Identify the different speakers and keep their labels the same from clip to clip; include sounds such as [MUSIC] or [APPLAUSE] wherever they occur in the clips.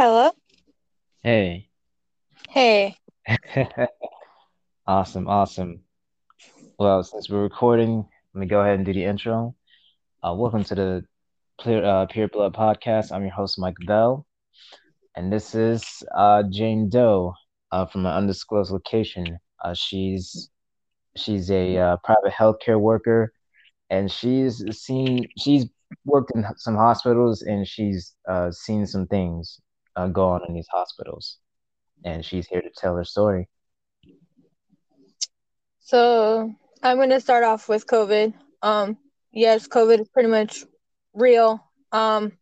Speaker 1: Hello?
Speaker 2: Hey.
Speaker 1: Hey. [LAUGHS]
Speaker 2: Awesome, awesome. Well, since we're recording, let me go ahead and do the intro. Uh, welcome to the Pure, uh, Pure Blood Podcast. I'm your host, Mike Bell, and this is uh, Jane Doe uh, from an undisclosed location. Uh, she's she's a uh, private healthcare worker, and she's seen she's worked in some hospitals, and she's uh, seen some things uh, go on in these hospitals, and she's here to tell her story.
Speaker 1: So I'm going to start off with COVID. Um, yes, COVID is pretty much real. Um,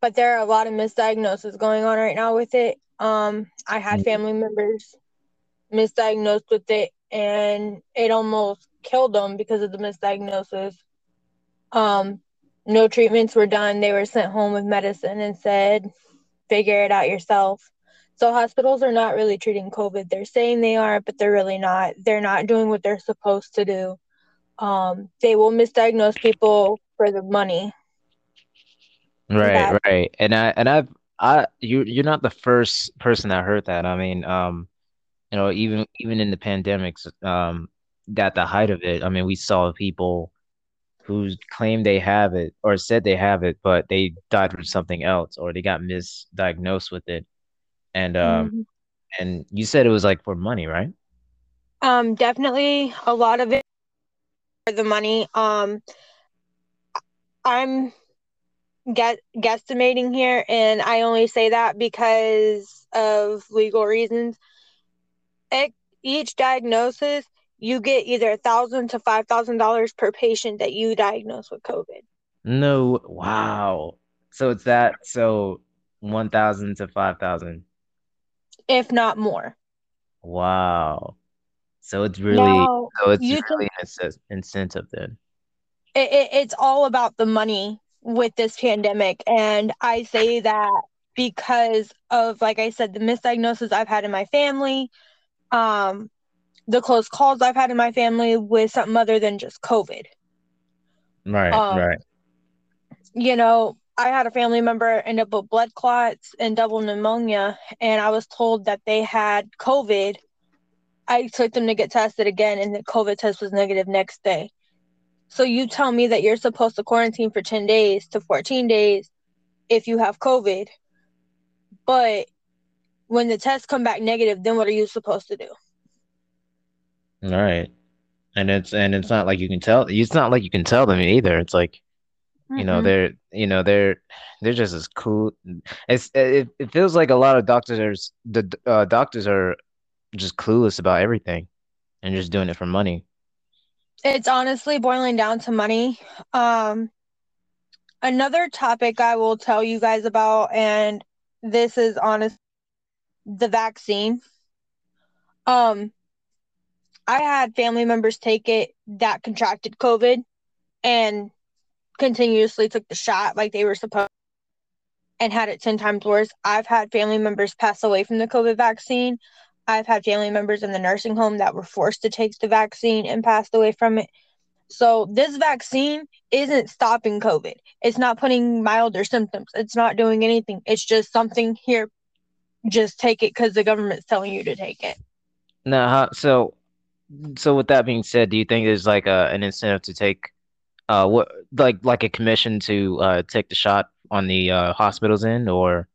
Speaker 1: but there are a lot of misdiagnoses going on right now with it. Um, I had
Speaker 2: Mhm.
Speaker 1: family members misdiagnosed with it, and it almost killed them because of the misdiagnosis. Um, no treatments were done. They were sent home with medicine and said, figure it out yourself. So hospitals are not really treating COVID. They're saying they are, but they're really not. They're not doing what they're supposed to do. Um, they will misdiagnose people for the money.
Speaker 2: Right,
Speaker 1: That
Speaker 2: right. And I and I've I you you're not the first person that heard that. I mean, um, you know, even even in the pandemics, um, at the height of it, I mean, we saw people who claimed they have it or said they have it, but they died from something else or they got misdiagnosed with it. And um
Speaker 1: mhm.
Speaker 2: and you said it was like for money, right?
Speaker 1: um definitely a lot of it for the money. Um, I'm get guesstimating here, and I only say that because of legal reasons. It, each diagnosis, you get either a thousand to five thousand dollars per patient that you diagnose with COVID.
Speaker 2: No, wow. So it's that so 1,000 to 5,000.
Speaker 1: if not more.
Speaker 2: Wow. So it's really
Speaker 1: Now,
Speaker 2: so it's
Speaker 1: you can
Speaker 2: an incentive then.
Speaker 1: it, it, it's all about the money with this pandemic, and I say that because of, like I said, the misdiagnosis I've had in my family, um, the close calls I've had in my family with something other than just COVID.
Speaker 2: Right,
Speaker 1: Um,
Speaker 2: right.
Speaker 1: you know, I had a family member end up with blood clots and double pneumonia, and I was told that they had COVID. I took them to get tested again, and the COVID test was negative next day. So you tell me that you're supposed to quarantine for 10 days to 14 days if you have COVID, but when the tests come back negative, then what are you supposed to do?
Speaker 2: All right. And it's and it's not like you can tell it's not like you can tell them either. It's like, you know,
Speaker 1: Mm-mm.
Speaker 2: they're you know, they're they're just as cool. It's it, it feels like a lot of doctors are the uh, doctors are just clueless about everything and just doing it for money.
Speaker 1: It's honestly boiling down to money. Um, another topic I will tell you guys about, and this is honest, the vaccine. Um, I had family members take it that contracted COVID and continuously took the shot like they were supposed and had it 10 times worse. I've had family members pass away from the COVID vaccine. I've had family members in the nursing home that were forced to take the vaccine and passed away from it. So, this vaccine isn't stopping COVID. It's not putting milder symptoms. It's not doing anything. It's just something here. Just take it because the government's telling you to take it.
Speaker 2: Now, so so with that being said, do you think there's like a an incentive to take uh what like like a commission to uh take the shot on the uh hospitals end or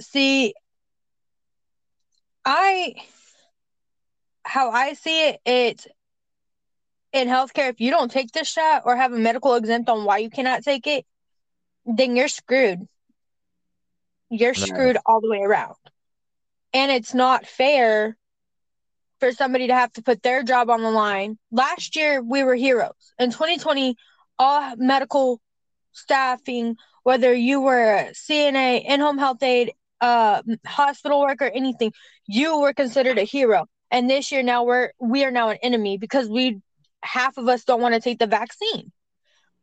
Speaker 1: See, I, how I see it, it's in healthcare, if you don't take this shot or have a medical exempt on why you cannot take it, then you're screwed. You're screwed all the way around. And it's not fair for somebody to have to put their job on the line. Last year, we were heroes. In 2020, all medical staffing, whether you were a CNA, in home health aide, uh, hospital worker, anything, you were considered a hero. And this year, now we're we are now an enemy because we half of us don't want to take the vaccine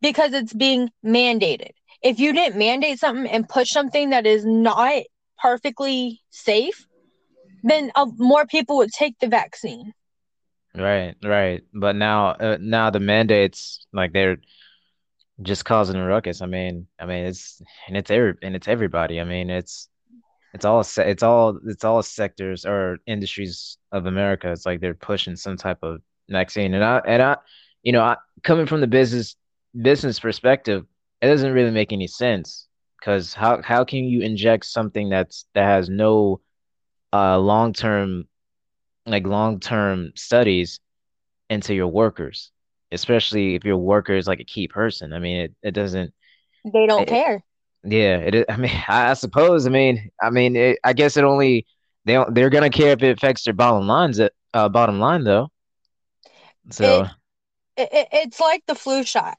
Speaker 1: because it's being mandated. If you didn't mandate something and push something that is not perfectly safe, then uh, more people would take the vaccine.
Speaker 2: Right, right. But now uh, now the mandates like they're just causing a ruckus. I mean, I mean it's and it's every and it's everybody. I mean, it's it's all it's all it's all sectors or industries of America. It's like they're pushing some type of vaccine, and I and I, you know, I coming from the business business perspective, it doesn't really make any sense because how how can you inject something that's that has no uh long term like long term studies into your workers, especially if your worker is like a key person. I mean, it, it doesn't.
Speaker 1: They don't
Speaker 2: it,
Speaker 1: care.
Speaker 2: Yeah, it. I mean, I, [LAUGHS] I suppose. I mean, I mean, it, I guess it only they don't, they're gonna care if it affects their bottom lines. Uh, bottom line though. So
Speaker 1: it, it it's like the flu shot.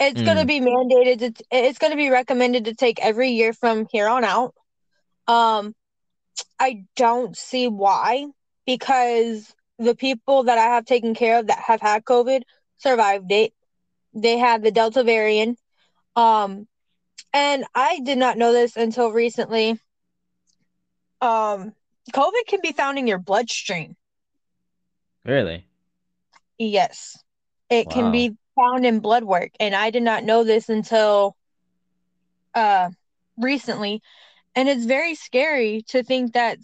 Speaker 1: It's mm. gonna be mandated. To, it's gonna be recommended to take every year from here on out. Um, I don't see why because the people that I have taken care of that have had COVID survived it. They had the Delta variant. Um, and I did not know this until recently. Um, COVID can be found in your bloodstream.
Speaker 2: Really?
Speaker 1: Yes. It wow. can be found in blood work. And I did not know this until uh recently. And it's very scary to think that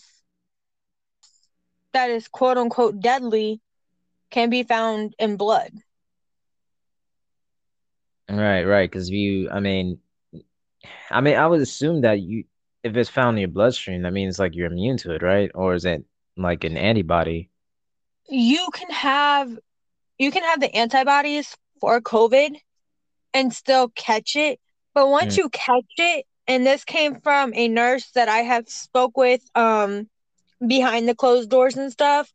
Speaker 1: that is quote unquote deadly can be found in blood.
Speaker 2: Right, right. Because you, I mean, I mean, I would assume that you, if it's found in your bloodstream, that means like you're immune to it, right? Or is it like an antibody?
Speaker 1: You can have, you can have the antibodies for COVID and still catch it. But once mm. you catch it, and this came from a nurse that I have spoke with, um, behind the closed doors and stuff.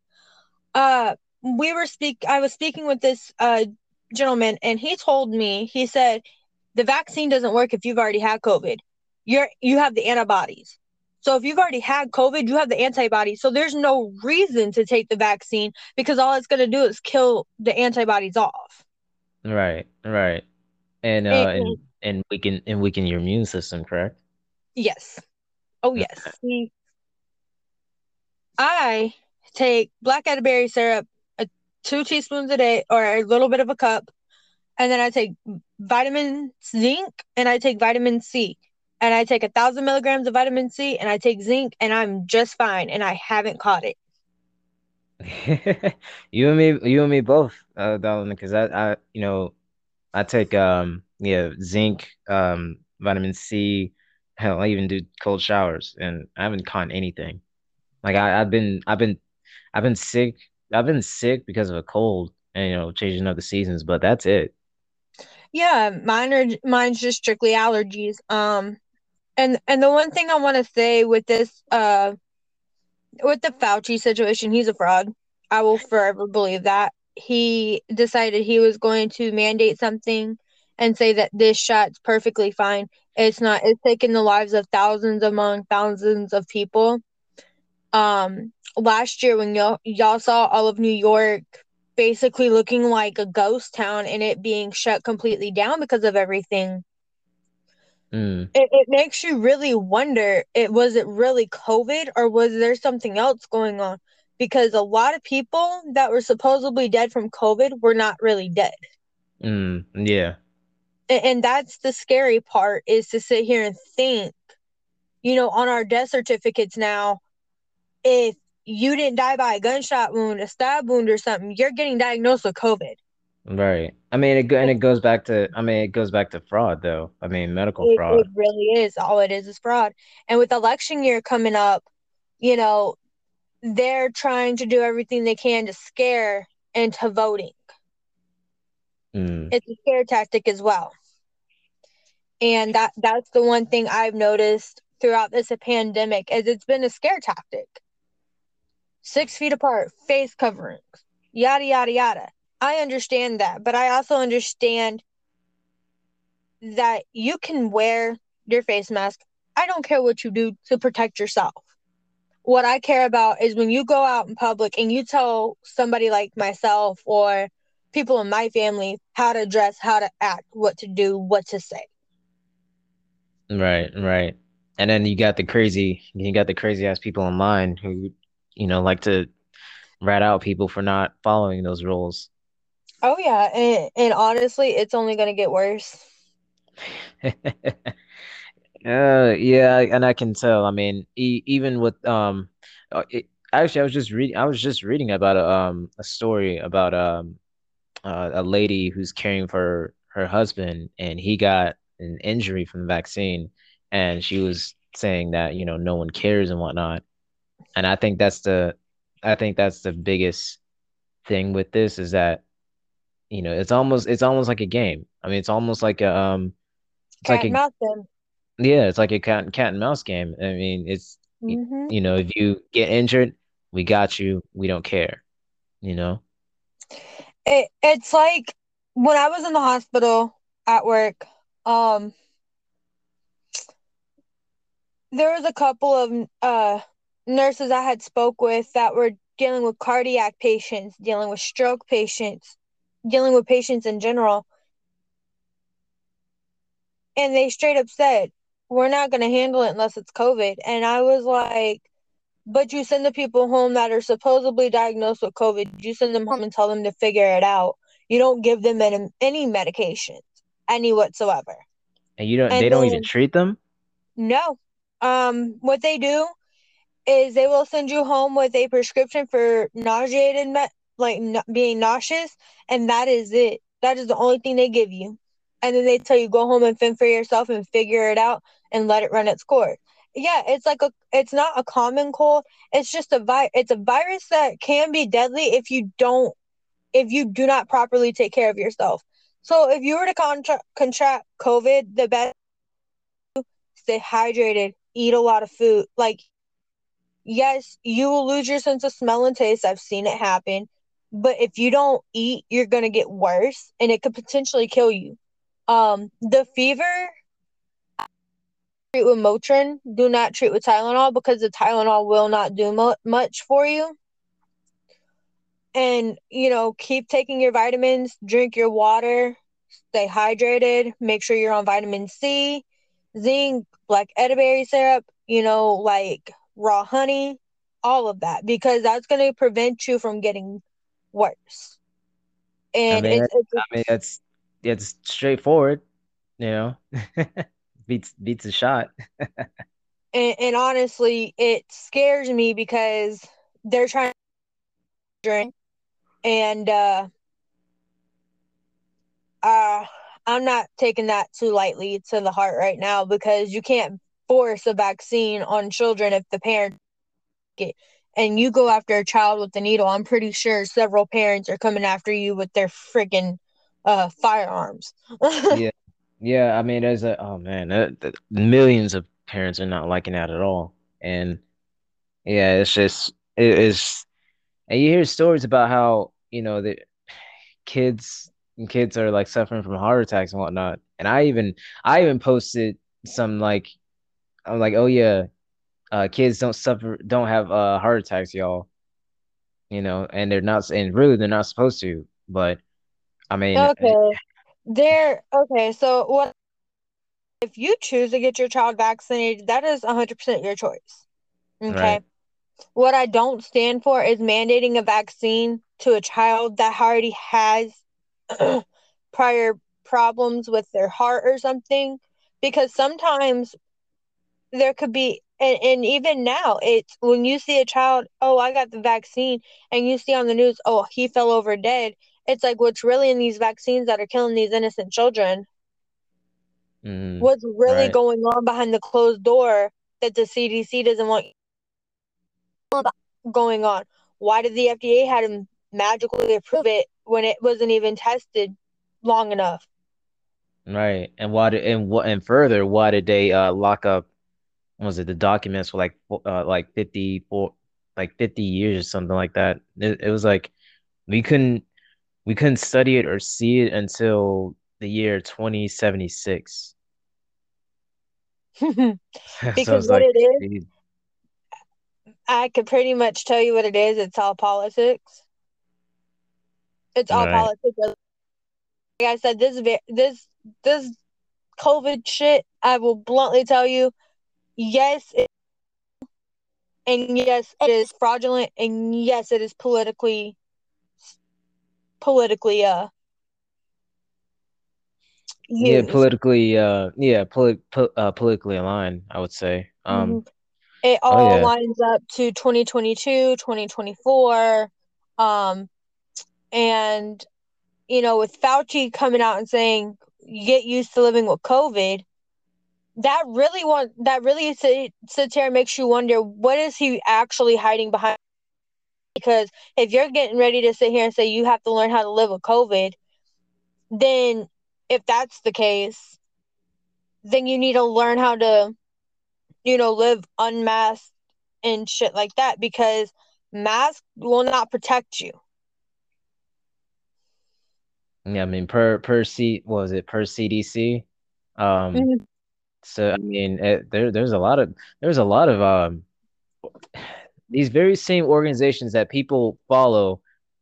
Speaker 1: Uh, we were speak. I was speaking with this uh gentleman, and he told me he said the vaccine doesn't work if you've already had COVID. You're you have the antibodies. So if you've already had COVID, you have the antibodies. So there's no reason to take the vaccine because all it's going to do is kill the antibodies off.
Speaker 2: Right, right, and uh, and, and, and weaken and weaken your immune system, correct?
Speaker 1: Yes. Oh yes. See, I take black berry syrup, a, two teaspoons a day, or a little bit of a cup, and then I take vitamin zinc and I take vitamin C. And I take a thousand milligrams of vitamin C and I take zinc and I'm just fine and I haven't caught it. [LAUGHS]
Speaker 2: you and me, you and me both, uh, darling, because I, I, you know, I take um, yeah, zinc, um, vitamin C. Hell, I even do cold showers, and I haven't caught anything. Like I, I've been I've been I've been sick. I've been sick because of a cold and you know, changing of the seasons, but that's it.
Speaker 1: Yeah, mine are mine's just strictly allergies. Um and and the one thing I want to say with this uh with the Fauci situation, he's a fraud. I will forever believe that. He decided he was going to mandate something and say that this shot's perfectly fine. It's not. It's taken the lives of thousands among thousands of people um last year when y'all y'all saw all of New York basically looking like a ghost town and it being shut completely down because of everything. Mm. It, it makes you really wonder it was it really COVID or was there something else going on? Because a lot of people that were supposedly dead from COVID were not really dead.
Speaker 2: Mm, yeah.
Speaker 1: And, that's the scary part is to sit here and think, you know, on our death certificates now, if you didn't die by a gunshot wound, a stab wound, or something, you're getting diagnosed with COVID.
Speaker 2: Right. I mean, it and it [LAUGHS] goes back to. I mean, it goes back to fraud, though. I mean, medical
Speaker 1: it,
Speaker 2: fraud.
Speaker 1: It really is. All it is is fraud. And with election year coming up, you know, they're trying to do everything they can to scare into voting. Mm. It's a scare tactic as well. And that that's the one thing I've noticed throughout this pandemic is it's been a scare tactic six feet apart, face coverings, yada, yada, yada. I understand that, but I also understand that you can wear your face mask. I don't care what you do to protect yourself. What I care about is when you go out in public and you tell somebody like myself or people in my family how to dress, how to act, what to do, what to say.
Speaker 2: Right, right. And then you got the crazy, you got the crazy ass people online who you know, like to rat out people for not following those rules.
Speaker 1: Oh yeah, and, and honestly, it's only going to get worse. [LAUGHS]
Speaker 2: uh, yeah, and I can tell. I mean, e even with um, uh, it, actually, I was just reading. I was just reading about a um a story about um uh, a lady who's caring for her husband, and he got an injury from the vaccine, and she was saying that you know no one cares and whatnot, and I think that's the, I think that's the biggest thing with this is that you know it's almost it's almost like a game. I mean, it's almost like a um it's
Speaker 1: Cat
Speaker 2: like
Speaker 1: and
Speaker 2: a
Speaker 1: mouse game.
Speaker 2: yeah, it's like a cat cat and mouse game. I mean, it's
Speaker 1: hmm
Speaker 2: you know, if you get injured, we got you. We don't care, you know?
Speaker 1: It it's like when I was in the hospital at work, um, there was a couple of uh nurses I had spoke with that were dealing with cardiac patients, dealing with stroke patients, dealing with patients in general. And they straight up said, We're not gonna handle it unless it's COVID. And I was like, But you send the people home that are supposedly diagnosed with COVID, you send them home and tell them to figure it out. You don't give them any, medications, any whatsoever.
Speaker 2: And you don't
Speaker 1: And
Speaker 2: they don't even treat them?
Speaker 1: No. Um, what they do is they will send you home with a prescription for nauseated, like na- being nauseous, and that is it. That is the only thing they give you. And then they tell you go home and fend for yourself and figure it out and let it run its course. Yeah, it's like a it's not a common cold. It's just a vi- it's a virus that can be deadly if you don't if you do not properly take care of yourself. So if you were to contra- contract COVID, the best stay hydrated, eat a lot of food. Like, yes, you will lose your sense of smell and taste. I've seen it happen. But if you don't eat, you're gonna get worse and it could potentially kill you. Um, the fever treat with Motrin, do not treat with Tylenol because the Tylenol will not do mu- much for you. And you know, keep taking your vitamins, drink your water, stay hydrated, make sure you're on vitamin C, zinc, black elderberry syrup, you know, like raw honey, all of that, because that's going to prevent you from getting worse. And
Speaker 2: mean,
Speaker 1: it's, it's
Speaker 2: I mean, that's it's straightforward, you know. [LAUGHS] beats beats a shot. [LAUGHS]
Speaker 1: and, and honestly, it scares me because they're trying to drink, and uh, uh, I'm not taking that too lightly to the heart right now because you can't force a vaccine on children if the parent get and you go after a child with the needle. I'm pretty sure several parents are coming after you with their freaking uh firearms. [LAUGHS]
Speaker 2: yeah, yeah. I mean, there's a oh man, millions of parents are not liking that at all, and yeah, it's just it is, and you hear stories about how you know the kids and kids are like suffering from heart attacks and whatnot, and I even I even posted some like I'm like, oh yeah, uh, kids don't suffer, don't have uh heart attacks, y'all. You know, and they're not, and really they're not supposed to. But I mean,
Speaker 1: okay. There okay, so what if you choose to get your child vaccinated, that is 100% your choice. Okay.
Speaker 2: Right.
Speaker 1: What I don't stand for is mandating a vaccine to a child that already has [CLEARS THROAT] prior problems with their heart or something because sometimes there could be and, and even now it's when you see a child oh i got the vaccine and you see on the news oh he fell over dead it's like what's really in these vaccines that are killing these innocent children
Speaker 2: Mm,
Speaker 1: what's really
Speaker 2: right.
Speaker 1: going on behind the closed door that the cdc doesn't want going on why did the fda had to magically approve it when it wasn't even tested long enough
Speaker 2: Right. And why did and what and further, why did they uh lock up what was it the documents for like uh like 54 like 50 years or something like that. It, it was like we couldn't we couldn't study it or see it until the year 2076. [LAUGHS] [LAUGHS]
Speaker 1: Because
Speaker 2: it's
Speaker 1: what
Speaker 2: like
Speaker 1: it is. I could pretty much tell you what it is. It's all politics. It's all
Speaker 2: Right.
Speaker 1: politics. Like I said, this this this COVID shit. I will bluntly tell you, yes, it, and yes, it is fraudulent, and yes, it is politically politically uh
Speaker 2: yeah, politically, uh, yeah, po- uh, politically aligned. I would say. Um,
Speaker 1: Mhm. It
Speaker 2: oh
Speaker 1: all
Speaker 2: yeah,
Speaker 1: lines up to 2022, 2024. Um, and, you know, with Fauci coming out and saying, get used to living with COVID, that really want that really sit, sits here and makes you wonder what is he actually hiding behind because if you're getting ready to sit here and say you have to learn how to live with covid then if that's the case then you need to learn how to you know live unmasked and shit like that because mask will not protect you
Speaker 2: yeah. I mean, per per C, what was it per CDC? Um,
Speaker 1: Mhm.
Speaker 2: so I mean, it, there there's a lot of there's a lot of um these very same organizations that people follow.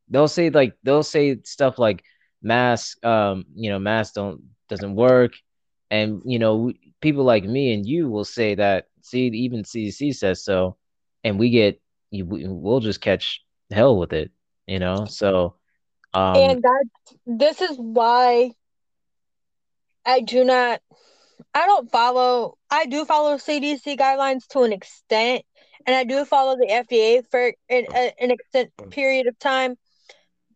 Speaker 2: They'll say like they'll say stuff like mask, um, you know, mask don't doesn't work, and you know, people like me and you will say that. See, even CDC says so, and we get you. We'll just catch hell with it, you know. So, um,
Speaker 1: and that this is why i do not i don't follow i do follow cdc guidelines to an extent and i do follow the fda for an, an extent period of time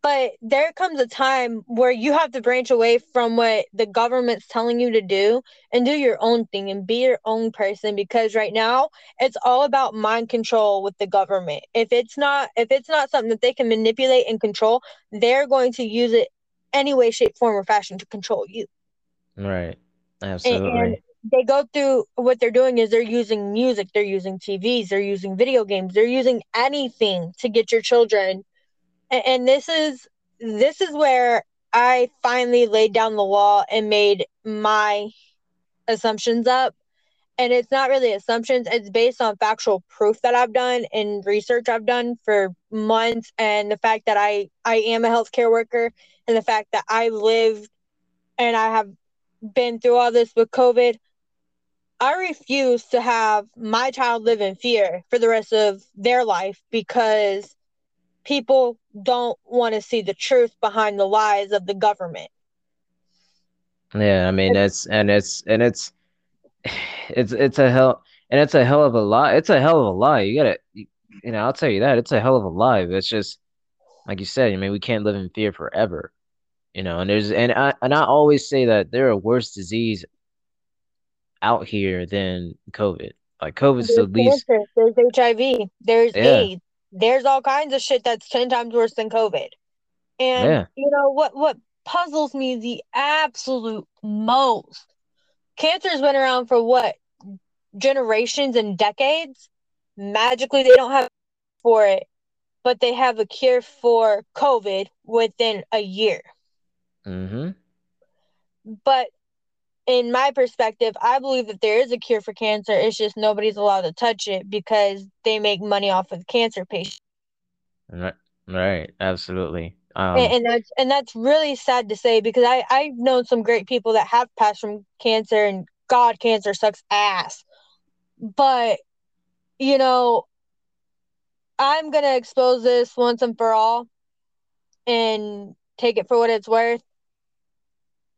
Speaker 1: but there comes a time where you have to branch away from what the government's telling you to do and do your own thing and be your own person because right now it's all about mind control with the government. If it's not if it's not something that they can manipulate and control they're going to use it any way shape form or fashion to control you.
Speaker 2: Right,
Speaker 1: and, and they go through what they're doing is they're using music they're using tvs they're using video games they're using anything to get your children and, and this is this is where I finally laid down the law and made my assumptions up. And it's not really assumptions, it's based on factual proof that I've done and research I've done for months and the fact that I I am a healthcare worker and the fact that I lived and I have been through all this with COVID. I refuse to have my child live in fear for the rest of their life because people don't want to see the truth behind the lies of the government.
Speaker 2: yeah. I mean, it's and it's and it's [SIGHS] it's it's a hell and it's a hell of a lie. It's a hell of a lie. You gotta, you, you know, I'll tell you that it's a hell of a lie. It's just like you said. I mean, we can't live in fear forever. You know, and there's and I and I always say that there are worse disease out here than COVID. Like COVID's the
Speaker 1: There's
Speaker 2: least.
Speaker 1: cancer, there's HIV, there's
Speaker 2: Yeah,
Speaker 1: AIDS, there's all kinds of shit that's 10 times worse than COVID. And
Speaker 2: yeah,
Speaker 1: you know what what puzzles me the absolute most. Cancer's been around for what? Generations and decades. Magically they don't have for it, but they have a cure for COVID within a year.
Speaker 2: mm-hmm.
Speaker 1: But in my perspective, I believe that there is a cure for cancer. It's just nobody's allowed to touch it because they make money off of cancer patients.
Speaker 2: Right, right, absolutely.
Speaker 1: And,
Speaker 2: Um,
Speaker 1: and that's and that's really sad to say because I I've known some great people that have passed from cancer and God cancer sucks ass. But you know, I'm gonna expose this once and for all and take it for what it's worth.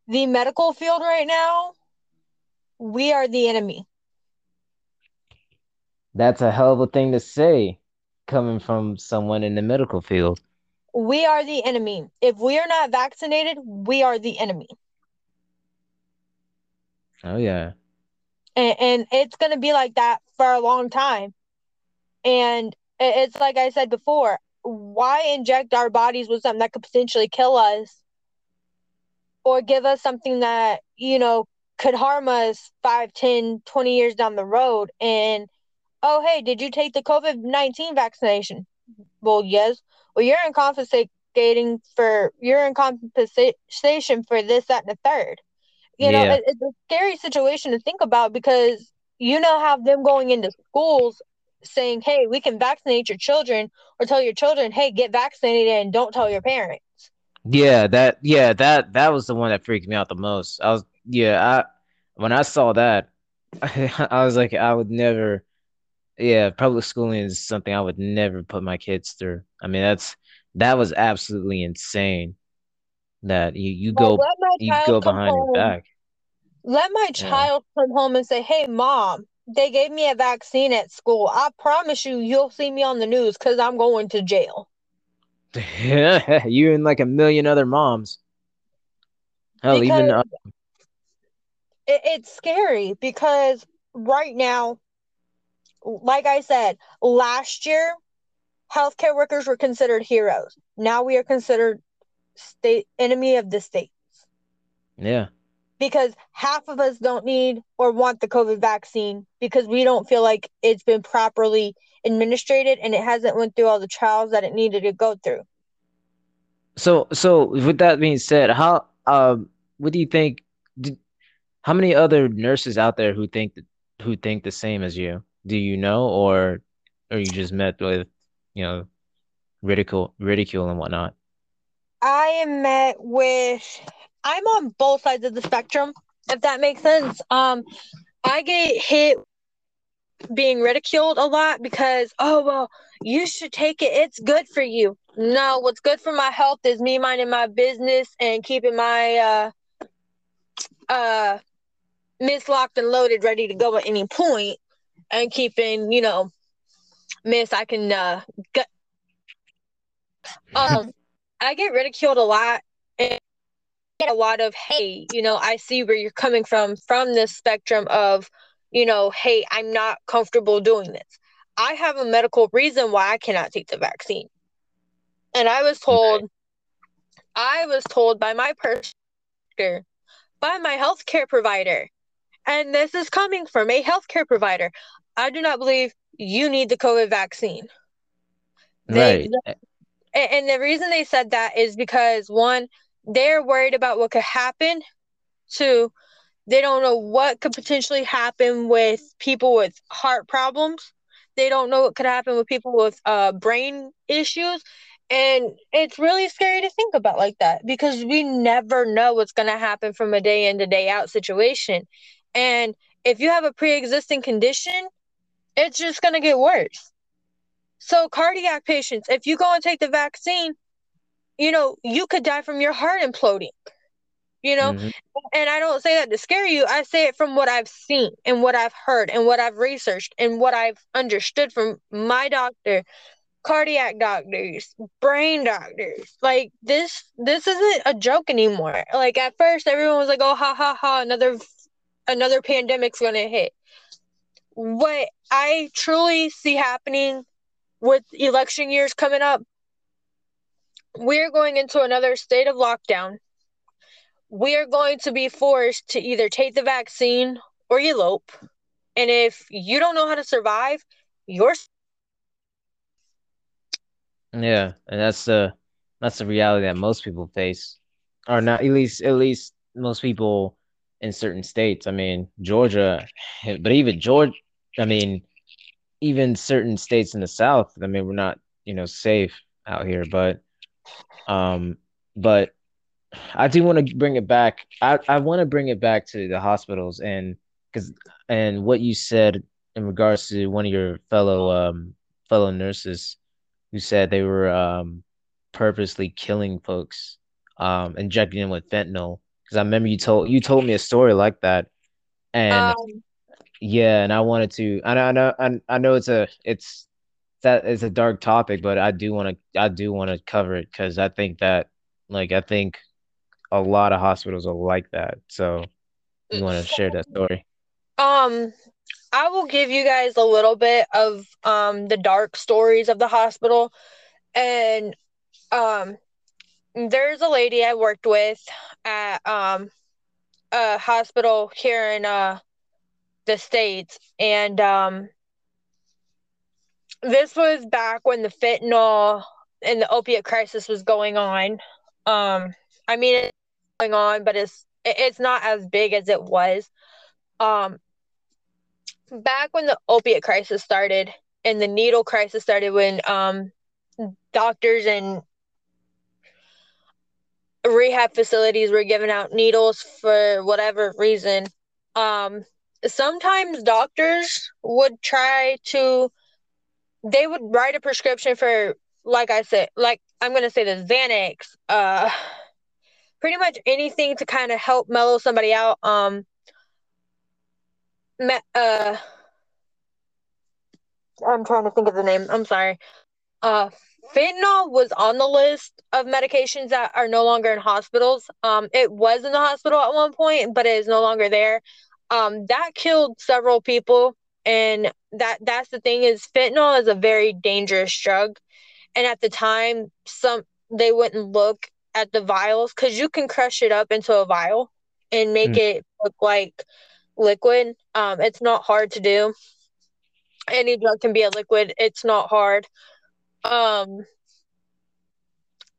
Speaker 1: The medical field right now, we are the enemy.
Speaker 2: that's a hell of a thing to say, coming from someone in the medical field.
Speaker 1: We are the enemy. If we are not vaccinated, we are the enemy.
Speaker 2: Oh yeah,
Speaker 1: And, and it's going to be like that for a long time. And it's like I said before why inject our bodies with something that could potentially kill us or give us something that, you know, could harm us 5, 10, 20 years down the road? And, oh, hey, did you take the COVID 19 vaccination? Well, yes. Well, you're in confiscating for, you're in compensation for this, that, and the third. You know,
Speaker 2: yeah,
Speaker 1: it, it's a scary situation to think about because you know have them going into schools saying, hey, we can vaccinate your children, or tell your children, hey, get vaccinated and don't tell your parents.
Speaker 2: Yeah. That yeah, that that was the one that freaked me out the most. I was yeah, I when I saw that, [LAUGHS] I was like, I would never. Yeah, public schooling is something I would never put my kids through. I mean, that's that was absolutely insane. That you you
Speaker 1: Well,
Speaker 2: go you go behind your back.
Speaker 1: Let my child yeah. come home and say, "Hey, mom, they gave me a vaccine at school. I promise you, you'll see me on the news because I'm going to jail." [LAUGHS]
Speaker 2: You and like a million other moms. Hell, because even uh...
Speaker 1: it, it's scary because right now, like I said, last year, healthcare workers were considered heroes. Now we are considered state enemy of the states.
Speaker 2: Yeah.
Speaker 1: Because half of us don't need or want the COVID vaccine because we don't feel like it's been properly administrated and it hasn't went through all the trials that it needed to go through.
Speaker 2: So, so with that being said, how um, what do you think? Did, how many other nurses out there who think that, who think the same as you? Do you know, or or you just met with, you know, ridicule, ridicule and whatnot?
Speaker 1: I am met with. I'm on both sides of the spectrum, if that makes sense. Um, I get hit being ridiculed a lot because oh well you should take it. It's good for you. No what's good for my health is me minding my business and keeping my uh uh miss locked and loaded ready to go at any point and keeping you know miss i can uh get [LAUGHS] um i get ridiculed a lot. and get a lot of hey you know i see where you're coming from from this spectrum of you know, hey, I'm not comfortable doing this. I have a medical reason why I cannot take the vaccine. And I was told, okay. I was told by my person, by my healthcare provider, and this is coming from a healthcare provider. I do not believe you need the COVID vaccine.
Speaker 2: Right.
Speaker 1: They, and the reason they said that is because one, they're worried about what could happen. Two, they don't know what could potentially happen with people with heart problems. They don't know what could happen with people with uh, brain issues. And it's really scary to think about like that because we never know what's going to happen from a day in to day out situation. And if you have a pre existing condition, it's just going to get worse. So, cardiac patients, if you go and take the vaccine, you know, you could die from your heart imploding you know? Mm-hmm. and i don't say that to scare you. I say it from what i've seen and what i've heard and what i've researched and what i've understood from my doctor cardiac doctors brain doctors. Like this this isn't a joke anymore. Like at first everyone was like oh ha ha ha another another pandemic's gonna hit. What i truly see happening with election years coming up we're going into another state of lockdown we are going to be forced to either take the vaccine or elope. And if you don't know how to survive, you're
Speaker 2: yeah, and that's the that's the reality that most people face, or not at least at least most people in certain states. I mean, Georgia, eh, but even Georgia, I mean, even certain states in the South. I mean, we're not you know safe out here, but um, but I do want to bring it back. I, I want to bring it back to the hospitals and because and what you said in regards to one of your fellow um fellow nurses who said they were um purposely killing folks um injecting them with fentanyl. Because I remember you told you told me a story like that. And um, yeah and I wanted to I know I know I, I know it's a it's that is a dark topic but I do want to I do want to cover it because I think that like I think a lot of hospitals are like that. So you want to share that story?
Speaker 1: Um, I will give you guys a little bit of um the dark stories of the hospital, and um, there's a lady I worked with at um a hospital here in uh the states, and um this was back when the fentanyl and the opiate crisis was going on. Um, I mean, it's going on, but it's it's not as big as it was. Um, back when the opiate crisis started and the needle crisis started, when um, doctors and rehab facilities were giving out needles for whatever reason. Um, sometimes doctors would try to, they would write a prescription for, like I said, like I'm gonna say this Xanax, uh, pretty much anything to kind of help mellow somebody out. Um, me- uh I'm trying to think of the name. I'm sorry. Uh fentanyl was on the list of medications that are no longer in hospitals. Um it was in the hospital at one point, but it is no longer there. Um that killed several people and that that's the thing is fentanyl is a very dangerous drug. And at the time some they wouldn't look at the vials cuz you can crush it up into a vial and make mm. it look like liquid. Um it's not hard to do any drug can be a liquid. It's not hard. Um,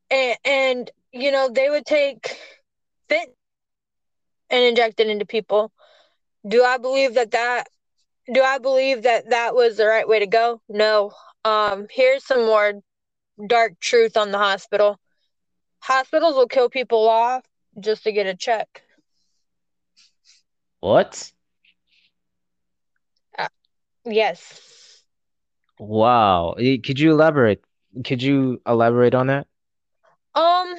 Speaker 1: and, and you know they would take fentanyl and inject it into people. Do I believe that that do I believe that that was the right way to go? No. Um, here's some more dark truth on the hospital. Hospitals will kill people off just to get a check.
Speaker 2: What?
Speaker 1: Yes.
Speaker 2: Wow. Could you elaborate? Could you elaborate on that?
Speaker 1: Um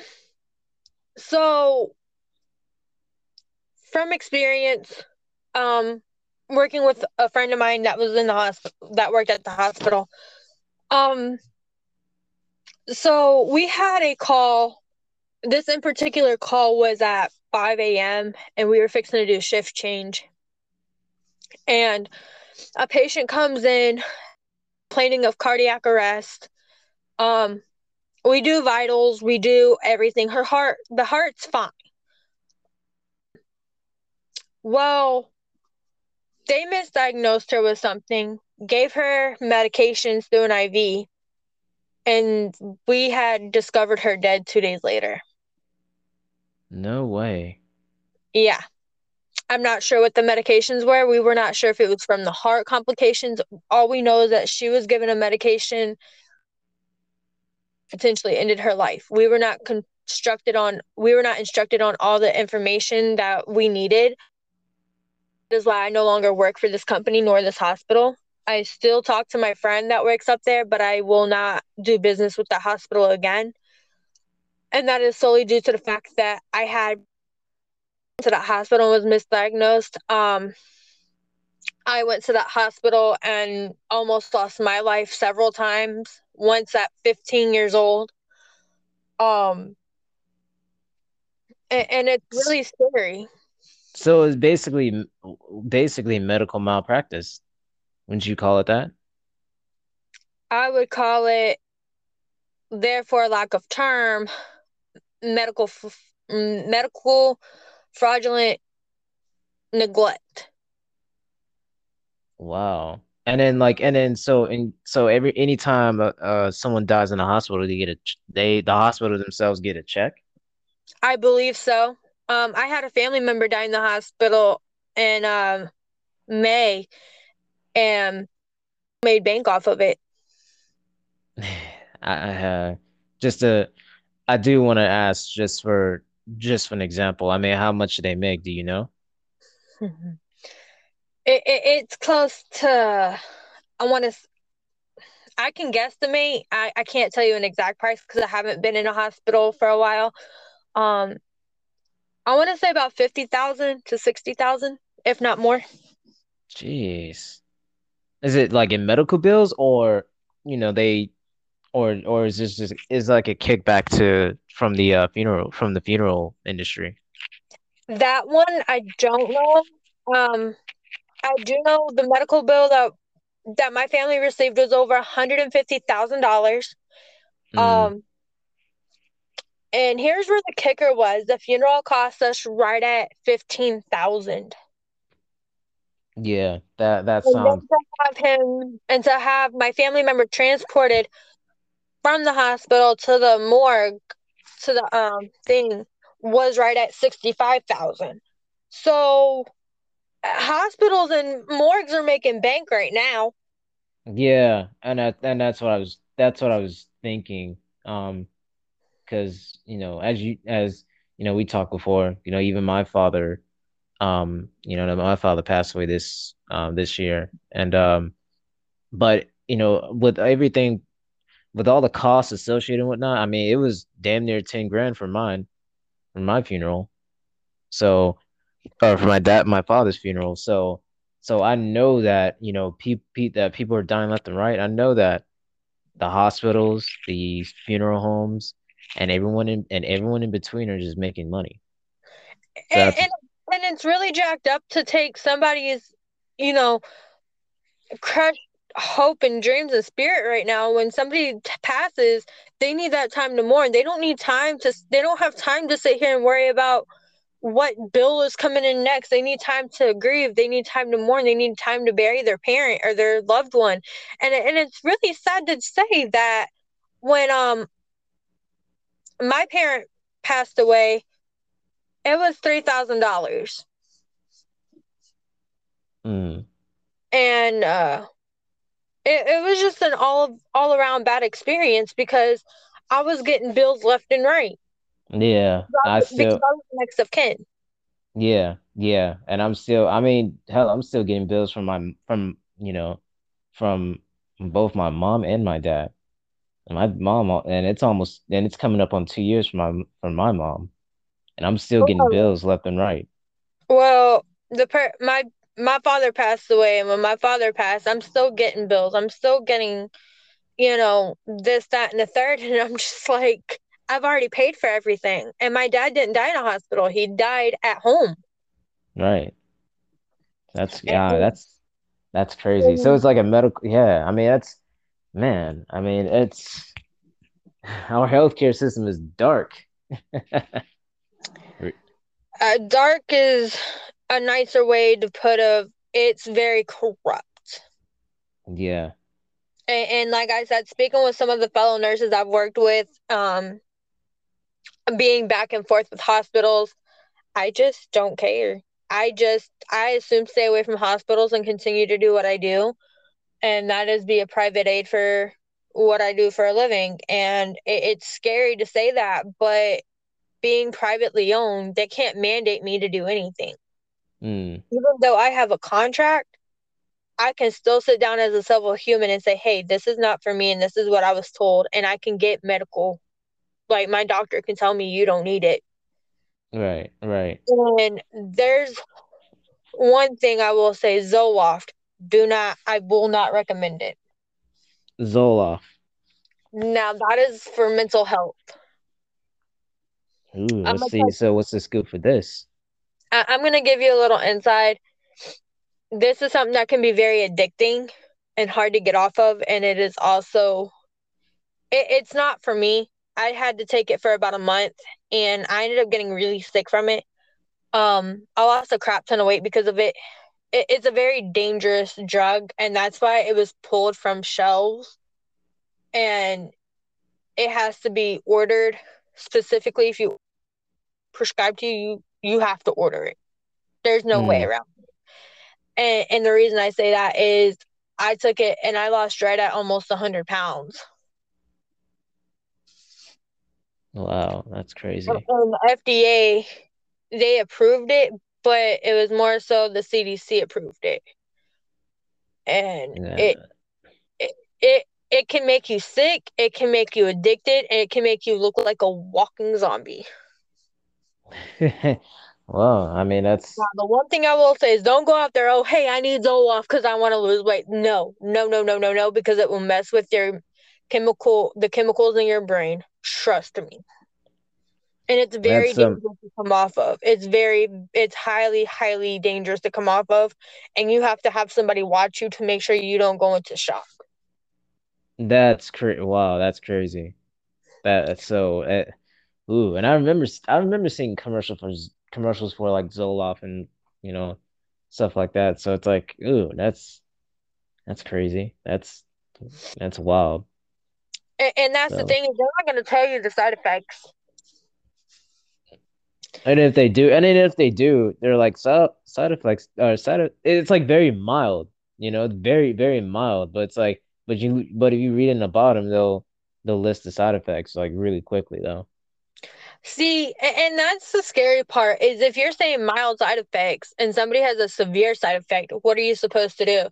Speaker 1: so from experience, um working with a friend of mine that was in the hospital that worked at the hospital. Um so we had a call. This in particular call was at 5 a.m. and we were fixing to do shift change. And a patient comes in complaining of cardiac arrest. Um, we do vitals, we do everything. Her heart, the heart's fine. Well, they misdiagnosed her with something, gave her medications through an IV, and we had discovered her dead two days later.
Speaker 2: No way.
Speaker 1: Yeah. I'm not sure what the medications were. We were not sure if it was from the heart complications. All we know is that she was given a medication potentially ended her life. We were not constructed on we were not instructed on all the information that we needed. Is why I no longer work for this company nor this hospital. I still talk to my friend that works up there, but I will not do business with the hospital again. And that is solely due to the fact that I had to that hospital was misdiagnosed. Um, I went to that hospital and almost lost my life several times. Once at 15 years old. Um, and, and it's really scary.
Speaker 2: So it's basically basically medical malpractice. Wouldn't you call it that?
Speaker 1: I would call it, therefore, lack of term, medical medical fraudulent neglect.
Speaker 2: Wow. And then like and then so and so every anytime uh, uh someone dies in a hospital they get a they the hospital themselves get a check.
Speaker 1: I believe so. Um I had a family member die in the hospital in um May and made bank off of it. [SIGHS]
Speaker 2: I, uh, just a I do want to ask just for just for an example. I mean, how much do they make? Do you know? [LAUGHS]
Speaker 1: it, it, it's close to. I want to. I can guesstimate. I, I can't tell you an exact price because I haven't been in a hospital for a while. Um, I want to say about fifty thousand to sixty thousand, if not more.
Speaker 2: Jeez, is it like in medical bills, or you know they or or is this just is like a kickback to from the uh, funeral from the funeral industry?
Speaker 1: That one I don't know. Um, I do know the medical bill that that my family received was over one hundred and fifty thousand dollars. Mm. Um, and here's where the kicker was: the funeral cost us right at fifteen thousand.
Speaker 2: Yeah, that that sounds.
Speaker 1: to have him and to have my family member transported from the hospital to the morgue to the um thing was right at 65,000. So hospitals and morgues are making bank right now.
Speaker 2: Yeah, and that, and that's what I was that's what I was thinking. Um cuz you know, as you as you know, we talked before, you know, even my father um you know, my father passed away this um this year and um but you know, with everything with all the costs associated and whatnot, I mean, it was damn near 10 grand for mine, for my funeral. So, or for my dad, my father's funeral. So, So I know that you know pe-, pe- that people are dying left and right. I know that the hospitals, the funeral homes, and everyone in and everyone in between are just making money.
Speaker 1: So and, and, and it's really jacked up to take somebody's, you know, crushed hope and dreams and spirit right now. When somebody t- passes, they need that time to mourn. They don't need time to. They don't have time to sit here and worry about what bill is coming in next. They need time to grieve. They need time to mourn. They need time to bury their parent or their loved one. And and it's really sad to say that when um my parent passed away, it was three thousand dollars.
Speaker 2: Mm.
Speaker 1: And uh it, it was just an all all around bad experience because I was getting bills left and right.
Speaker 2: Yeah, I still I
Speaker 1: next of kin.
Speaker 2: Yeah, yeah, and I'm still. I mean, hell, I'm still getting bills from my from you know from both my mom and my dad. And my mom, and it's almost and it's coming up on two years from my from my mom, and I'm still getting oh. bills left and right.
Speaker 1: Well, the per my my father passed away, and when my father passed, I'm still getting bills. I'm still getting, you know, this, that, and the third, [LAUGHS] and I'm just like, I've already paid for everything. And my dad didn't die in a hospital. He died at home.
Speaker 2: Right. That's yeah, that's that's crazy. So it's like a medical yeah, I mean that's man, I mean it's our healthcare system is dark. [LAUGHS] uh,
Speaker 1: dark is a nicer way to put a it's very corrupt.
Speaker 2: Yeah.
Speaker 1: And, and, like I said, speaking with some of the fellow nurses I've worked with, um, being back and forth with hospitals, I just don't care. I just I assume stay away from hospitals and continue to do what I do, and that is be a private aid for what I do for a living. And it, it's scary to say that, but being privately owned, they can't mandate me to do anything.
Speaker 2: Mm.
Speaker 1: Even though I have a contract, I can still sit down as a civil human and say, "Hey, this is not for me, and this is what I was told," and I can get medical like my doctor can tell me you don't need it.
Speaker 2: Right, right.
Speaker 1: And there's one thing I will say Zoloft, do not I will not recommend it.
Speaker 2: zola
Speaker 1: Now that is for mental health.
Speaker 2: Ooh, let's see. so what's the scoop for this?
Speaker 1: I, I'm gonna give you a little insight. This is something that can be very addicting and hard to get off of, and it is also it, it's not for me. I had to take it for about a month and I ended up getting really sick from it. Um, I lost a crap ton of weight because of it. It. It's a very dangerous drug, and that's why it was pulled from shelves. And it has to be ordered specifically. If you prescribe to you, you you have to order it. There's no mm. way hmm. around it. And and the reason I say that is I took it and I lost right at almost hundred pounds.
Speaker 2: Wow, that's crazy. And
Speaker 1: the FDA, they approved it, but it was more so the CDC approved it, and yeah. it, it it it can make you sick, it can make you addicted, and it can make you look like a walking zombie. [LAUGHS]
Speaker 2: well, I mean that's
Speaker 1: now, the one thing I will say is don't go out there. Oh, hey, I need Zoloft because I want to lose weight. No, no, no, no, no, no, because it will mess with your chemical, the chemicals in your brain. Trust me. And it's very That's, um, dangerous um, to come off of. It's very, it's highly, highly dangerous to come off of, and you have to have somebody watch you to make sure you don't go into shock.
Speaker 2: That's crazy. Wow, that's crazy. That's so. Uh, ooh, and I remember, I remember seeing commercial for commercials for like Zoloft and you know stuff like that. So it's like, ooh, that's that's crazy. That's that's wild.
Speaker 1: And, and that's so. the thing is they're not going to tell you the side effects.
Speaker 2: And if they do, and if they do, they're like side side effects or side. It's like very mild, you know, very very mild. But it's like, but you but if you read in the bottom, they'll they'll list the side effects like really quickly though.
Speaker 1: See, and that's the scary part is if you're saying mild side effects and somebody has a severe side effect, what are you supposed to do?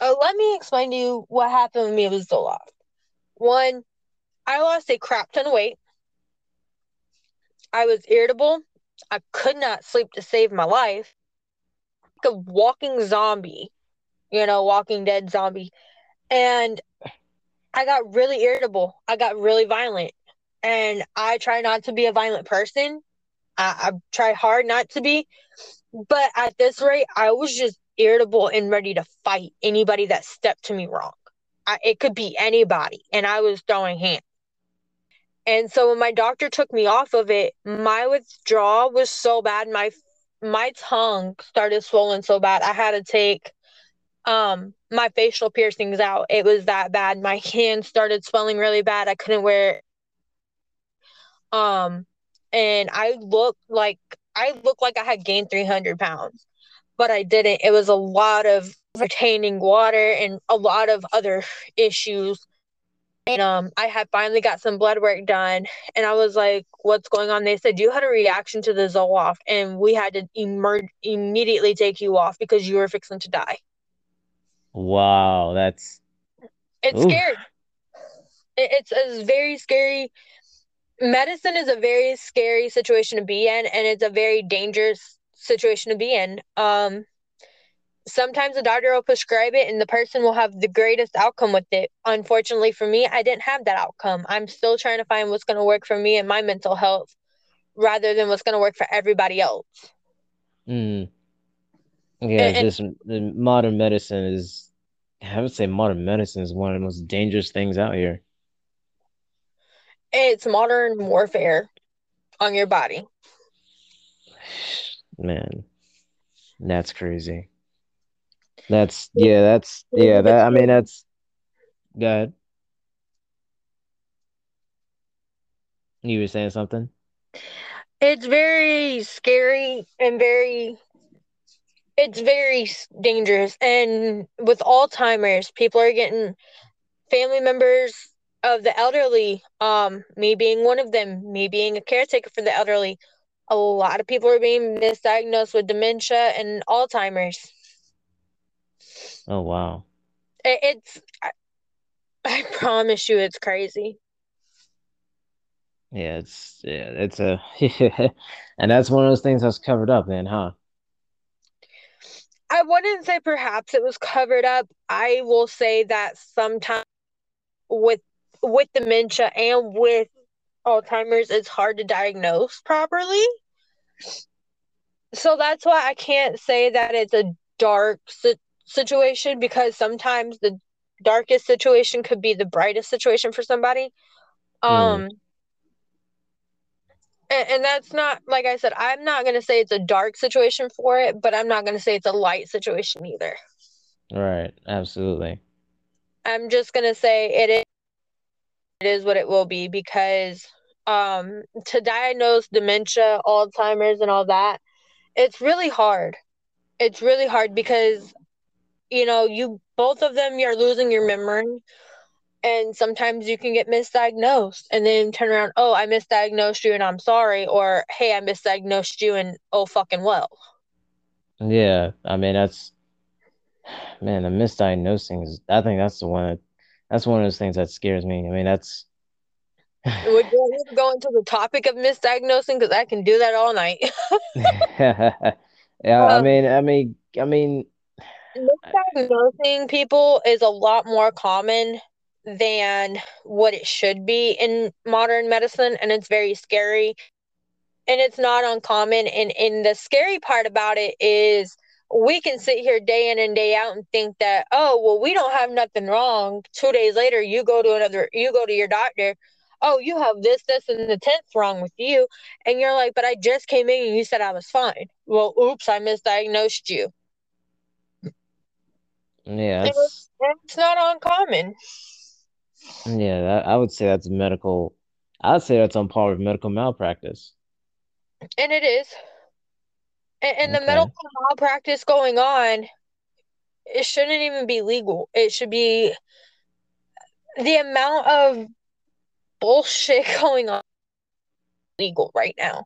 Speaker 1: Uh, let me explain to you what happened with me with Zoloft. One, I lost a crap ton of weight. I was irritable. I could not sleep to save my life. Like a walking zombie, you know, walking dead zombie. And I got really irritable. I got really violent. And I try not to be a violent person. I, I try hard not to be. But at this rate, I was just irritable and ready to fight anybody that stepped to me wrong. I, it could be anybody. And I was throwing hands. And so when my doctor took me off of it, my withdrawal was so bad. My my tongue started swollen so bad. I had to take um my facial piercings out. It was that bad. My [LAUGHS] hands started swelling really bad. I couldn't wear um and I looked like I looked like I had gained 300 pounds, but I didn't. It was a lot of retaining water and a lot of other [LAUGHS] issues and um, I had finally got some blood work done, and I was like, "What's going on?" They said you had a reaction to the Zoloft, and we had to emerge immediately take you off because you were fixing to die.
Speaker 2: Wow, that's
Speaker 1: it's Oof. scary. It, it's a very scary. Medicine is a very scary situation to be in, and it's a very dangerous situation to be in. Um, sometimes the doctor will prescribe it and the person will have the greatest outcome with it. Unfortunately for me, I didn't have that outcome. I'm still trying to find what's going to work for me and my mental health rather than what's going to work for everybody else.
Speaker 2: Mm. Yeah, and, just and, modern medicine is I would say modern medicine is one of the most dangerous things out here.
Speaker 1: It's modern warfare on your body. [SIGHS]
Speaker 2: Man, that's crazy. That's yeah, that's yeah, that I mean that's good. You were saying something?
Speaker 1: It's very scary and very it's very dangerous and with Alzheimer's, people are getting family members of the elderly, um, me being one of them, me being a caretaker for the elderly, a lot of people are being misdiagnosed with dementia and Alzheimer's.
Speaker 2: Oh wow.
Speaker 1: It, it's I, I promise you it's crazy.
Speaker 2: Yeah, it's yeah, it's a [LAUGHS] and that's one of those things that's covered up then, huh?
Speaker 1: I wouldn't say perhaps it was covered up. I will say that sometimes with with dementia and with Alzheimer's, it's hard to diagnose properly. So that's why I can't say that it's a dark situation because sometimes the darkest situation could be the brightest situation for somebody. Hmm. Um mm. and, and that's not like I said, I'm not gonna say it's a dark situation for it, but I'm not gonna say it's a light situation either.
Speaker 2: Right, absolutely.
Speaker 1: I'm just gonna say it is it is what it will be because um to diagnose dementia, Alzheimer's and all that, it's really hard. It's really hard because you know, you both of them you're losing your memory and sometimes you can get misdiagnosed and then turn around, oh, I misdiagnosed you and I'm sorry, or hey, I misdiagnosed you and oh fucking well.
Speaker 2: Yeah, I mean that's man, the misdiagnosing is I think that's the one that, that's one of those things that scares me. I mean that's
Speaker 1: would you [LAUGHS] go into the topic of misdiagnosing because I can do that all night. [LAUGHS] [LAUGHS]
Speaker 2: yeah, um, I mean, I mean, I mean,
Speaker 1: misdiagnosing people is a lot more common than what it should be in modern medicine and it's very scary. And it's not uncommon and and the scary part about it is we can sit here day in and day out and think that oh well we don't have nothing wrong. Two days later you go to another you go to your doctor. Oh you have this this and the 10th wrong with you. And you're like but i just came in and you said i was fine. Well oops i misdiagnosed you
Speaker 2: yeah, it's,
Speaker 1: it's not uncommon.
Speaker 2: Yeah, that, I would say that's medical. I would say that's on par with medical malpractice.
Speaker 1: And it is. And, and okay. the medical malpractice going on, it shouldn't even be legal. It should be the amount of bullshit [LAUGHS] going on legal right now.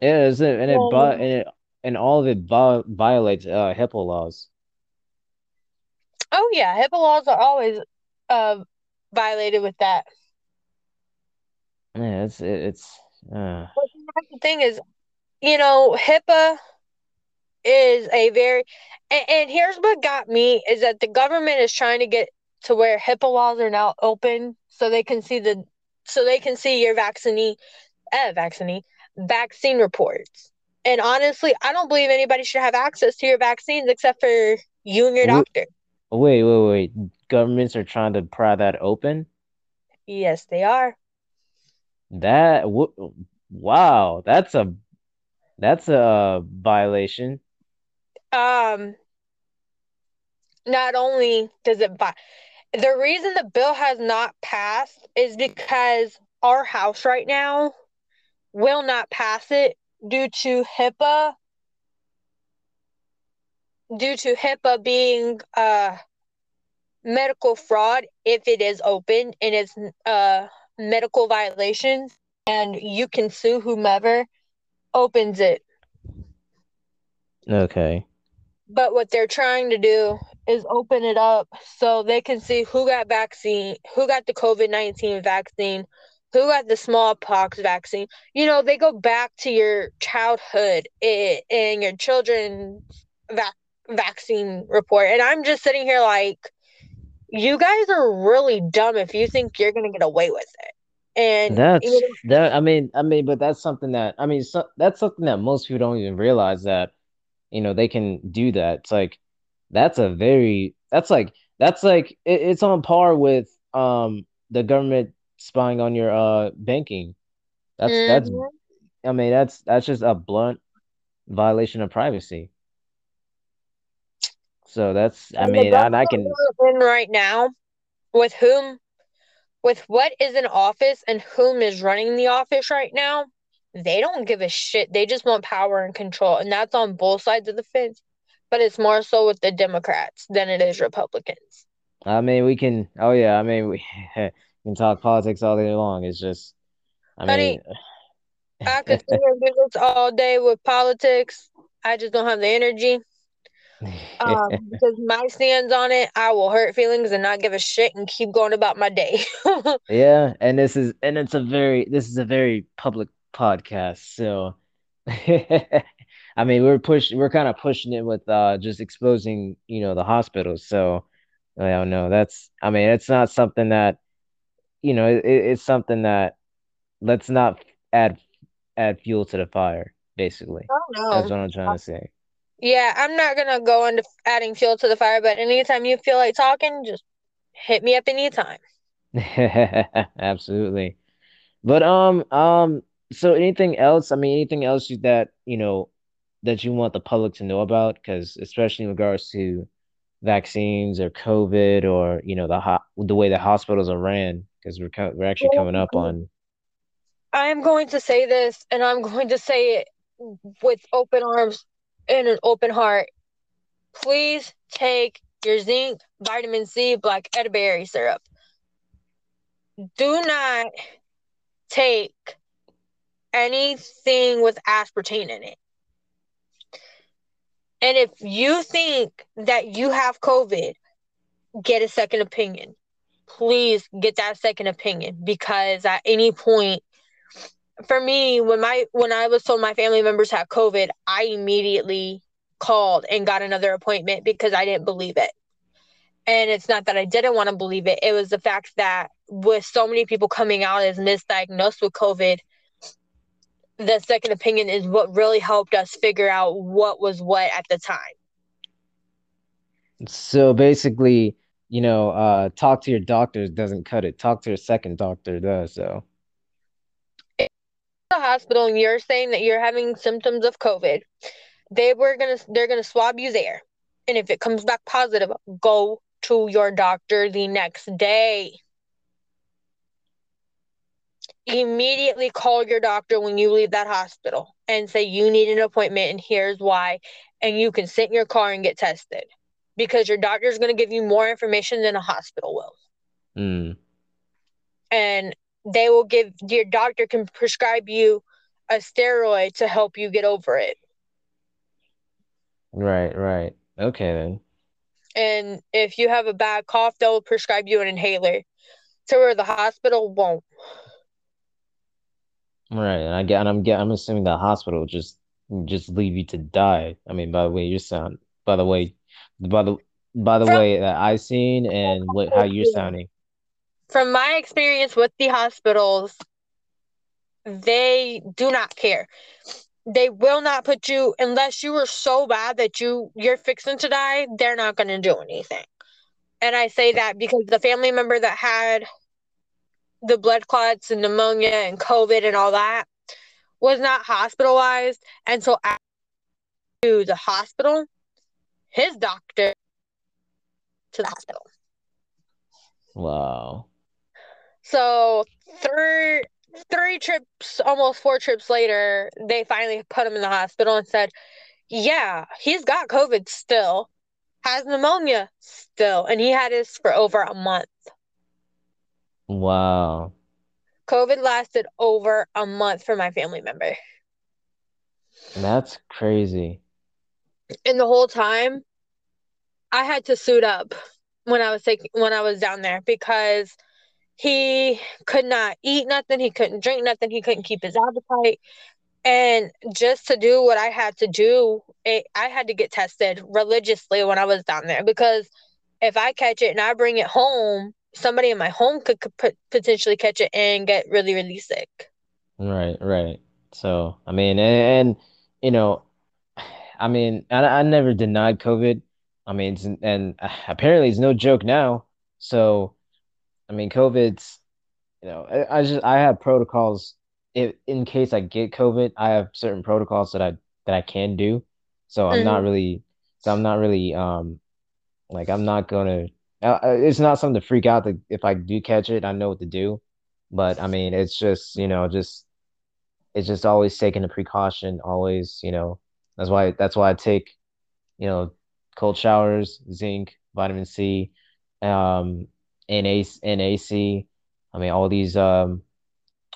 Speaker 2: Yeah, is it and it, um, and it and all of it violates uh, HIPAA laws.
Speaker 1: Oh yeah, HIPAA laws are always uh, violated with that.
Speaker 2: Yeah, it's it's. Uh...
Speaker 1: the thing is, you know, HIPAA is a very and, and here's what got me is that the government is trying to get to where HIPAA laws are now open so they can see the so they can see your vaccine uh, vaccine vaccine reports. And honestly, I don't believe anybody should have access to your vaccines except for you and your doctor.
Speaker 2: Wait, wait, wait. Governments are trying to pry that open?
Speaker 1: Yes, they are.
Speaker 2: That w- wow, that's a that's a violation.
Speaker 1: Um not only does it buy the reason the bill has not passed is because our house right now will not pass it due to HIPAA due to HIPAA being uh medical fraud if it is open and it's uh medical violations and you can sue whomever opens it.
Speaker 2: Okay.
Speaker 1: But what they're trying to do is open it up so they can see who got vaccine, who got the COVID 19 vaccine, who got the smallpox vaccine. You know, they go back to your childhood and your children's vac- vaccine report. And I'm just sitting here like, you guys are really dumb if you think you're going to get away with it. And
Speaker 2: that's
Speaker 1: you
Speaker 2: know, that. I mean, I mean, but that's something that I mean, so, that's something that most people don't even realize that you know they can do that. It's like that's a very that's like that's like it, it's on par with um the government spying on your uh banking. That's mm-hmm. that's I mean that's that's just a blunt violation of privacy. So that's I mean I, I can
Speaker 1: in right now with whom with what is in office and whom is running the office right now, they don't give a shit. They just want power and control. And that's on both sides of the fence. But it's more so with the Democrats than it is Republicans.
Speaker 2: I mean, we can, oh, yeah. I mean, we, [LAUGHS] can talk politics all day long. It's just, I Honey,
Speaker 1: mean, I could [LAUGHS] do this all day with politics. I just don't have the energy. Um, [LAUGHS] because my stance on it, I will hurt feelings and not give a shit and keep going about my day. [LAUGHS]
Speaker 2: yeah, and this is and it's a very this is a very public podcast, so [LAUGHS] I mean we're pushing we're kind of pushing it with uh just exposing you know the hospitals. So I don't know. That's I mean it's not something that you know it, it's something that let's not add add fuel to the fire. Basically,
Speaker 1: oh, no.
Speaker 2: that's what I'm trying to say.
Speaker 1: Yeah, I'm not gonna go into adding fuel to the fire, but anytime you feel like talking, just hit me up anytime. [LAUGHS]
Speaker 2: Absolutely. But um um so anything else? I mean anything else that, you know, that you want the public to know about cuz especially in regards to vaccines or COVID or, you know, the ho- the way the hospitals are ran because we're co- we're actually coming up on
Speaker 1: I am going to say this and I'm going to say it with open arms and an open heart, please take your zinc, vitamin C, black elderberry syrup. Do not take anything with aspartame in it. And if you think that you have COVID, get a second opinion. Please get that second opinion because at any point for me, when my when I was told my family members had COVID, I immediately called and got another appointment because I didn't believe it. And it's not that I didn't want to believe it. It was the fact that with so many people coming out as misdiagnosed with COVID, the second opinion is what really helped us figure out what was what at the time.
Speaker 2: So basically, you know, uh, talk to your doctor doesn't cut it. Talk to your second doctor does. So
Speaker 1: the hospital and you're saying that you're having symptoms of COVID, they were gonna they're gonna swab you there. And if it comes back positive, go to your doctor the next day. Immediately call your doctor when you leave that hospital and say you need an appointment and here's why. And you can sit in your car and get tested because your doctor is going to give you more information than a hospital will.
Speaker 2: Mm.
Speaker 1: And they will give your doctor can prescribe you a steroid to help you get over it.
Speaker 2: Right, right. Okay then.
Speaker 1: And if you have a bad cough, they'll prescribe you an inhaler to where the hospital won't.
Speaker 2: Right. And I get and I'm get I'm assuming the hospital just just leave you to die. I mean, by the way, you sound, by the way, by the by the
Speaker 1: From-
Speaker 2: way that I seen and what how you're sounding.
Speaker 1: From my experience with the hospitals, they do not care. They will not put you unless you are so bad that you you're fixing to die. They're not going to do anything. And I say that because the family member that had the blood clots and pneumonia and COVID and all that was not hospitalized. And so to the hospital, his doctor to the hospital.
Speaker 2: Wow.
Speaker 1: So three three trips, almost four trips later, they finally put him in the hospital and said, "Yeah, he's got COVID still, has pneumonia still, and he had this for over a month.
Speaker 2: Wow.
Speaker 1: COVID lasted over a month for my family member,
Speaker 2: That's crazy.
Speaker 1: and the whole time, I had to suit up when I was taking when I was down there because." He could not eat nothing. He couldn't drink nothing. He couldn't keep his appetite. And just to do what I had to do, it, I had to get tested religiously when I was down there because if I catch it and I bring it home, somebody in my home could, potentially catch it and get really, really sick.
Speaker 2: Right, right. So, I mean, and, and you know, I mean, I, I never denied COVID. I mean, and uh, apparently it's no joke now. So, I mean, COVID's, you know, I, I just I have protocols. If in case I get COVID, I have certain protocols that I that I can do. So I'm not
Speaker 1: Mhm.
Speaker 2: really, so I'm not really, um, like I'm not gonna. Uh, it's not something to freak out. That if I do catch it, I know what to do. But I mean, it's just you know, just it's just always taking a precaution. Always, you know, that's why that's why I take, you know, cold showers, zinc, vitamin C, um, NA, NAC. I mean, all these um,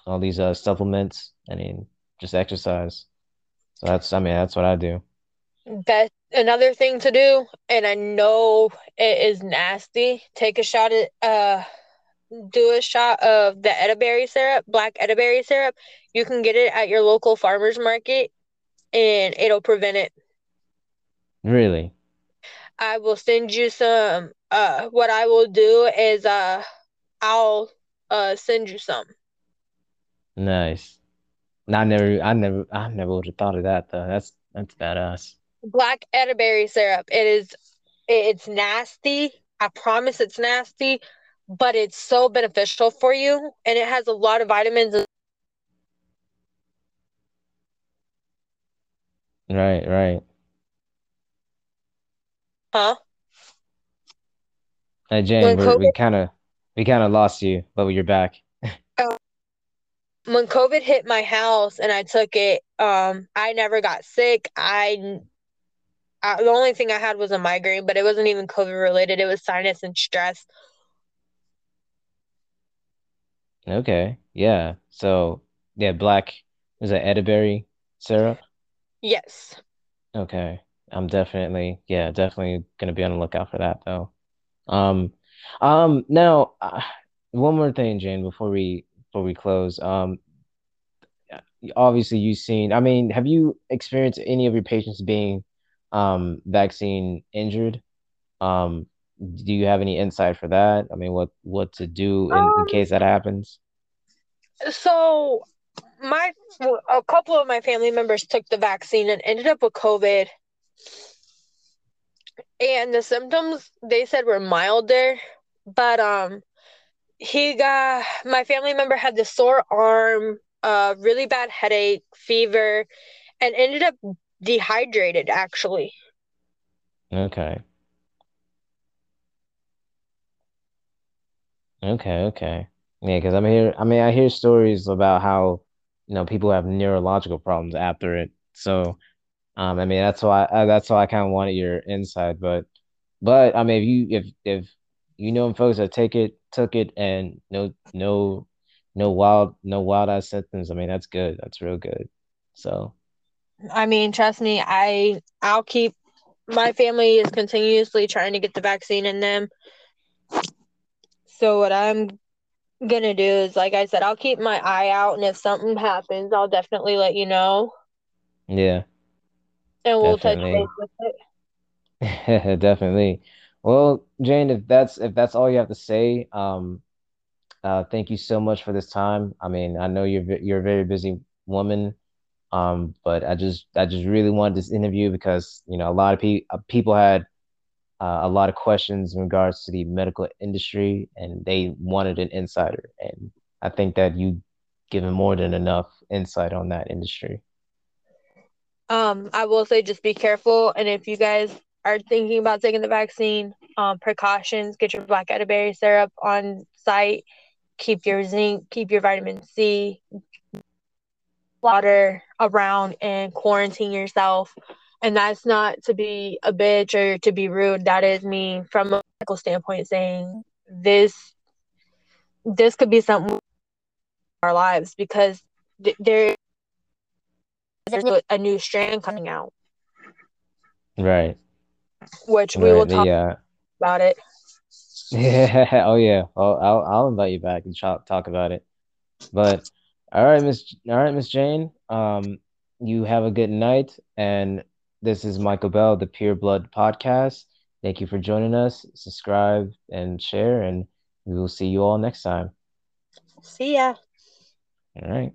Speaker 2: all these uh supplements. I mean, just exercise. So that's I mean, that's what I do.
Speaker 1: That another thing to do, and I know it is nasty. Take a shot at uh do a shot of the elderberry syrup, black elderberry syrup. You can get it at your local farmers market and it'll prevent it.
Speaker 2: Really?
Speaker 1: I will send you some uh what I will do is uh I'll uh send you some.
Speaker 2: Nice. I never, I never, I never would have thought of that though. That's that's badass.
Speaker 1: Black elderberry syrup. It is it's nasty. I promise it's nasty, but it's so beneficial for you and it has a lot of vitamins.
Speaker 2: Right, right.
Speaker 1: Huh?
Speaker 2: Hey Jane, we're, we kind of we kind of lost you, but you're back. [LAUGHS]
Speaker 1: when COVID hit my house and I took it, um, I never got sick. I, I the only thing I had was a migraine, but it wasn't even COVID related. It was sinus and stress.
Speaker 2: Okay, yeah. So yeah, black is that elderberry syrup?
Speaker 1: Yes.
Speaker 2: Okay, I'm definitely yeah, definitely gonna be on the lookout for that though. Um, um, now uh, one more thing, Jane, before we before we close. Um, obviously you've seen. I mean, have you experienced any of your patients being um vaccine injured? Um, do you have any insight for that? I mean, what what to do in, in
Speaker 1: Um,
Speaker 2: case that happens?
Speaker 1: so my a couple of my family members took the vaccine and ended up with COVID, and the symptoms they said were milder, but um he got my family member had the sore arm, uh really bad headache, fever, and ended up dehydrated actually.
Speaker 2: Okay. Okay, okay. Yeah, because I'm here. I mean, I hear stories about how, you know, people have neurological problems after it. So, um, I mean, that's why uh, that's why I kind of wanted your insight. But, but I mean, if you if if you know folks that take it, took it, and no no no wild no wild ass symptoms, I mean, that's good. That's real good. So,
Speaker 1: I mean, trust me, I I'll keep my family is continuously trying to get the vaccine in them. So what I'm gonna do is, like I said, I'll keep my eye out, and if something happens, I'll definitely let you know.
Speaker 2: yeah,
Speaker 1: and we'll Definitely. touch base with
Speaker 2: it. [LAUGHS] Definitely. Well, Jane, if that's if that's all you have to say, um, uh, thank you so much for this time. I mean, I know you're you're a very busy woman, um, but I just I just really wanted this interview because you know a lot of pe- uh, people had uh, a lot of questions in regards to the medical industry, and they wanted an insider, and I think that you given more than enough insight on that industry.
Speaker 1: Um, I will say just be careful, and if you guys are thinking about taking the vaccine, um, precautions: get your black elderberry syrup on site, keep your zinc, keep your vitamin C, water around, and quarantine yourself. And that's not to be a bitch or to be rude. That is me from a medical standpoint saying this this could be something our lives because th- there there's a new strand coming out.
Speaker 2: Right.
Speaker 1: Which we right, will talk the, uh... about it. [LAUGHS]
Speaker 2: Yeah. Oh yeah. Well, I'll I'll invite you back and talk talk about it. But all right, Miss. All right, Miss Jane. Um, you have a good night, and this is Michael Bell, the Pure Blood Podcast. Thank you for joining us. Subscribe and share, and we will see you all next time.
Speaker 1: See ya.
Speaker 2: All right.